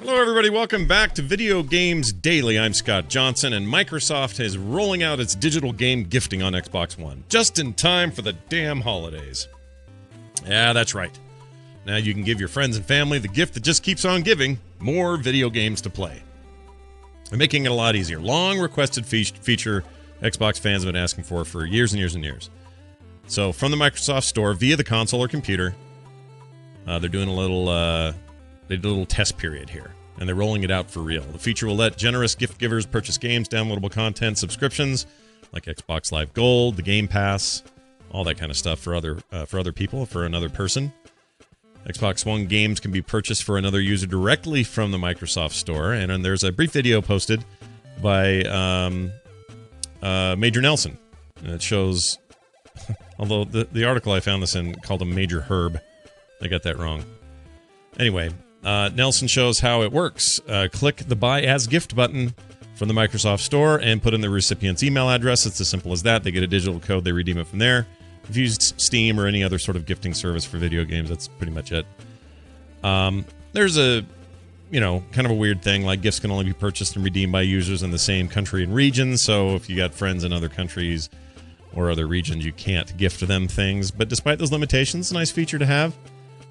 Hello, everybody. Welcome back to Video Games Daily. I'm Scott Johnson, and Microsoft is rolling out its digital game gifting on Xbox One just in time for the damn holidays. Yeah, that's right. Now you can give your friends and family the gift that just keeps on giving more video games to play. They're making it a lot easier. Long requested fe- feature Xbox fans have been asking for for years and years and years. So, from the Microsoft Store via the console or computer, uh, they're doing a little uh, they did a little test period here, and they're rolling it out for real. The feature will let generous gift givers purchase games, downloadable content, subscriptions like Xbox Live Gold, the Game Pass, all that kind of stuff for other uh, for other people, for another person. Xbox One games can be purchased for another user directly from the Microsoft Store, and, and there's a brief video posted by um, uh, Major Nelson. It shows, although the, the article I found this in called him Major Herb. I got that wrong. Anyway, uh, Nelson shows how it works. Uh, click the Buy as Gift button from the Microsoft Store and put in the recipient's email address. It's as simple as that. They get a digital code, they redeem it from there. If you use Steam or any other sort of gifting service for video games, that's pretty much it. Um, there's a, you know, kind of a weird thing like gifts can only be purchased and redeemed by users in the same country and region. So if you got friends in other countries or other regions, you can't gift them things. But despite those limitations, a nice feature to have.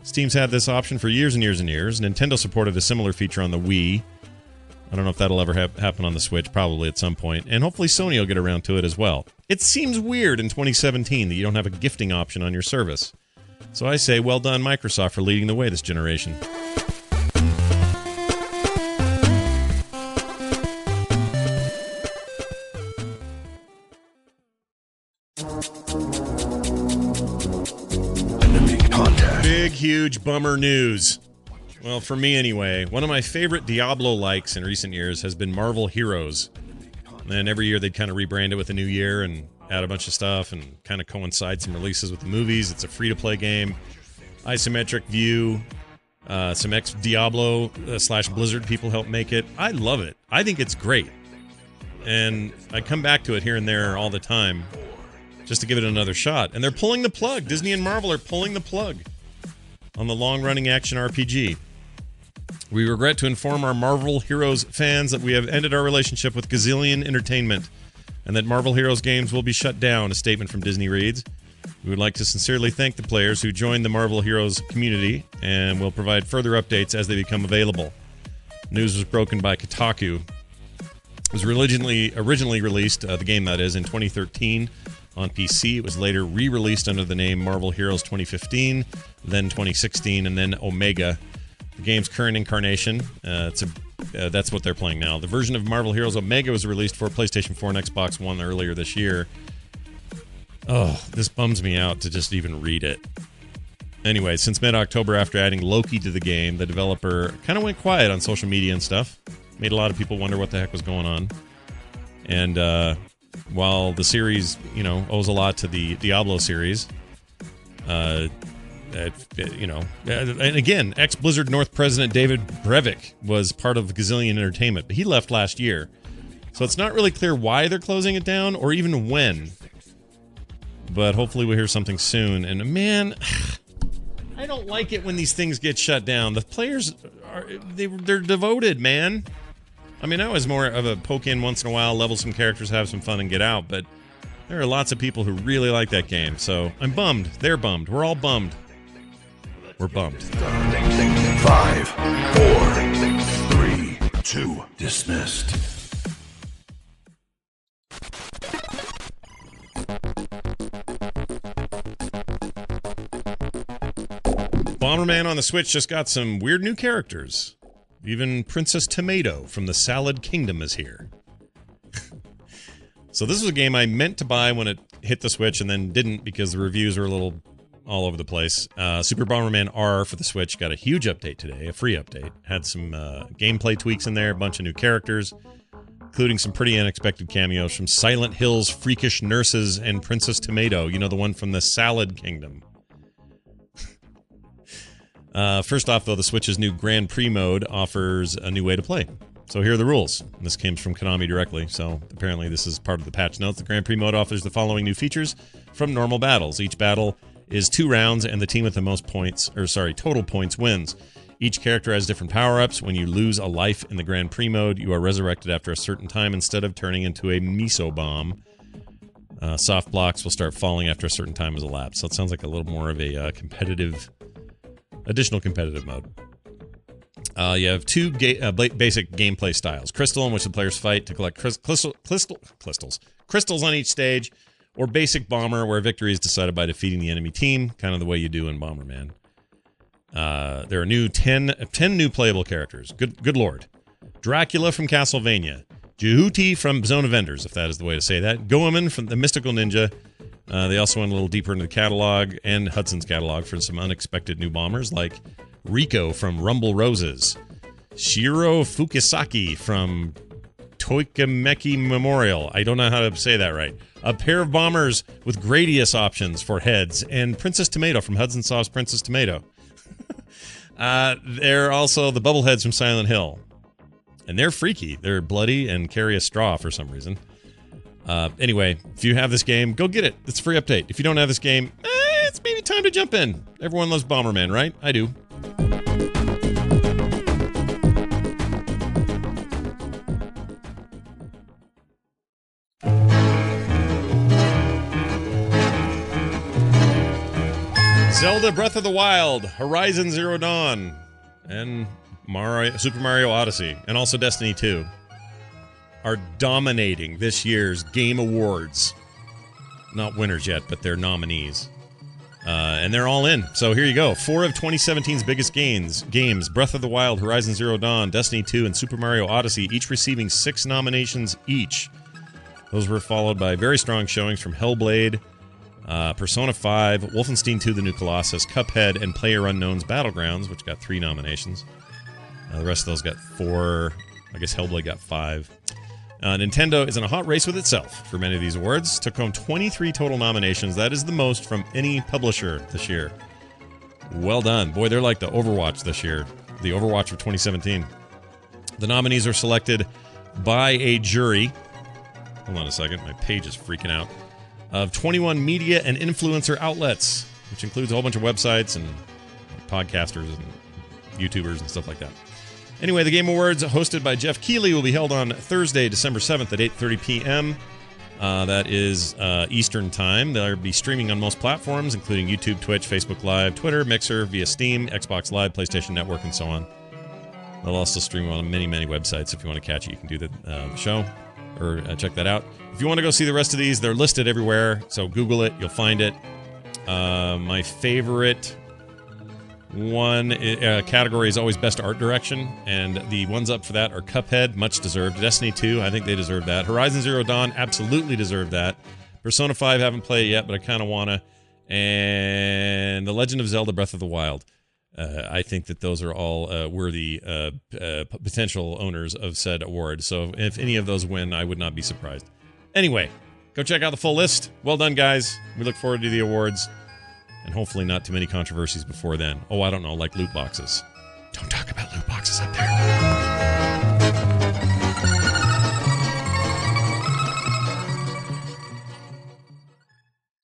Steam's had this option for years and years and years. Nintendo supported a similar feature on the Wii. I don't know if that'll ever ha- happen on the Switch, probably at some point. And hopefully Sony will get around to it as well. It seems weird in 2017 that you don't have a gifting option on your service. So I say, well done, Microsoft, for leading the way this generation. Big, huge bummer news. Well, for me anyway, one of my favorite Diablo likes in recent years has been Marvel Heroes. And every year they'd kind of rebrand it with a new year and add a bunch of stuff and kind of coincide some releases with the movies. It's a free to play game, isometric view. Uh, some ex Diablo uh, slash Blizzard people help make it. I love it. I think it's great. And I come back to it here and there all the time just to give it another shot. And they're pulling the plug. Disney and Marvel are pulling the plug on the long running action RPG. We regret to inform our Marvel Heroes fans that we have ended our relationship with Gazillion Entertainment and that Marvel Heroes games will be shut down, a statement from Disney reads. We would like to sincerely thank the players who joined the Marvel Heroes community and will provide further updates as they become available. News was broken by Kotaku. It was originally originally released, uh, the game that is, in 2013 on PC. It was later re-released under the name Marvel Heroes 2015, then 2016, and then Omega. The game's current incarnation. Uh, it's a uh, that's what they're playing now. The version of Marvel Heroes Omega was released for PlayStation 4 and Xbox One earlier this year. Oh, this bums me out to just even read it. Anyway, since mid October, after adding Loki to the game, the developer kind of went quiet on social media and stuff. Made a lot of people wonder what the heck was going on. And uh, while the series, you know, owes a lot to the Diablo series, uh, it, you know, and again, ex Blizzard North president David Brevik was part of Gazillion Entertainment, but he left last year. So it's not really clear why they're closing it down or even when. But hopefully we'll hear something soon. And man, I don't like it when these things get shut down. The players are they they're devoted, man. I mean, I was more of a poke in once in a while, level some characters, have some fun, and get out. But there are lots of people who really like that game. So I'm bummed. They're bummed. We're all bummed. We're bummed. Five, four, three, two, dismissed. Bomberman on the Switch just got some weird new characters. Even Princess Tomato from the Salad Kingdom is here. so this was a game I meant to buy when it hit the Switch and then didn't because the reviews were a little all over the place. Uh, Super Bomberman R for the Switch got a huge update today, a free update. Had some uh, gameplay tweaks in there, a bunch of new characters, including some pretty unexpected cameos from Silent Hill's Freakish Nurses and Princess Tomato. You know, the one from the Salad Kingdom. Uh, first off, though, the Switch's new Grand Prix mode offers a new way to play. So here are the rules. This came from Konami directly, so apparently this is part of the patch notes. The Grand Prix mode offers the following new features from normal battles. Each battle is two rounds, and the team with the most points, or sorry, total points wins. Each character has different power ups. When you lose a life in the Grand Prix mode, you are resurrected after a certain time instead of turning into a miso bomb. Uh, soft blocks will start falling after a certain time has elapsed. So it sounds like a little more of a uh, competitive, additional competitive mode. Uh, you have two ga- uh, basic gameplay styles: crystal, in which the players fight to collect crys- crystal, crystal, crystals, crystals on each stage, or basic bomber, where victory is decided by defeating the enemy team, kind of the way you do in Bomberman. Uh, there are new 10, 10 new playable characters. Good, good lord. Dracula from Castlevania, Jehuti from Zone of Enders, if that is the way to say that. Goemon from the Mystical Ninja. Uh, they also went a little deeper into the catalog and Hudson's catalog for some unexpected new bombers like Rico from Rumble Roses, Shiro Fukisaki from Tokimeki Memorial. I don't know how to say that right. A pair of bombers with Gradius options for heads, and Princess Tomato from Hudson Soft's Princess Tomato. uh, they're also the Bubbleheads from Silent Hill. And they're freaky. They're bloody and carry a straw for some reason. Uh, anyway, if you have this game, go get it. It's a free update. If you don't have this game, eh, it's maybe time to jump in. Everyone loves Bomberman, right? I do. Zelda Breath of the Wild, Horizon Zero Dawn, and Mario, Super Mario Odyssey, and also Destiny 2 are dominating this year's Game Awards. Not winners yet, but they're nominees. Uh, and they're all in. So here you go. Four of 2017's biggest gains, games Breath of the Wild, Horizon Zero Dawn, Destiny 2, and Super Mario Odyssey, each receiving six nominations each. Those were followed by very strong showings from Hellblade, uh, Persona 5, Wolfenstein 2 The New Colossus, Cuphead, and Player Unknown's Battlegrounds, which got three nominations. Uh, the rest of those got four. I guess Hellblade got five. Uh, Nintendo is in a hot race with itself for many of these awards. Took home 23 total nominations. That is the most from any publisher this year. Well done. Boy, they're like the Overwatch this year, the Overwatch of 2017. The nominees are selected by a jury. Hold on a second. My page is freaking out. Of 21 media and influencer outlets, which includes a whole bunch of websites and podcasters and YouTubers and stuff like that. Anyway, the Game Awards, hosted by Geoff Keighley, will be held on Thursday, December 7th at 8.30 p.m. Uh, that is uh, Eastern Time. They'll be streaming on most platforms, including YouTube, Twitch, Facebook Live, Twitter, Mixer, via Steam, Xbox Live, PlayStation Network, and so on. They'll also stream on many, many websites. If you want to catch it, you can do the uh, show or uh, check that out. If you want to go see the rest of these, they're listed everywhere. So Google it, you'll find it. Uh, my favorite one uh, category is always best art direction, and the ones up for that are Cuphead, much deserved. Destiny 2, I think they deserve that. Horizon Zero Dawn, absolutely deserve that. Persona 5, haven't played it yet, but I kind of want to. And The Legend of Zelda Breath of the Wild. Uh, I think that those are all uh, worthy uh, uh, potential owners of said award. So if any of those win, I would not be surprised. Anyway, go check out the full list. Well done, guys. We look forward to the awards and hopefully not too many controversies before then. Oh, I don't know, like loot boxes. Don't talk about loot boxes up there.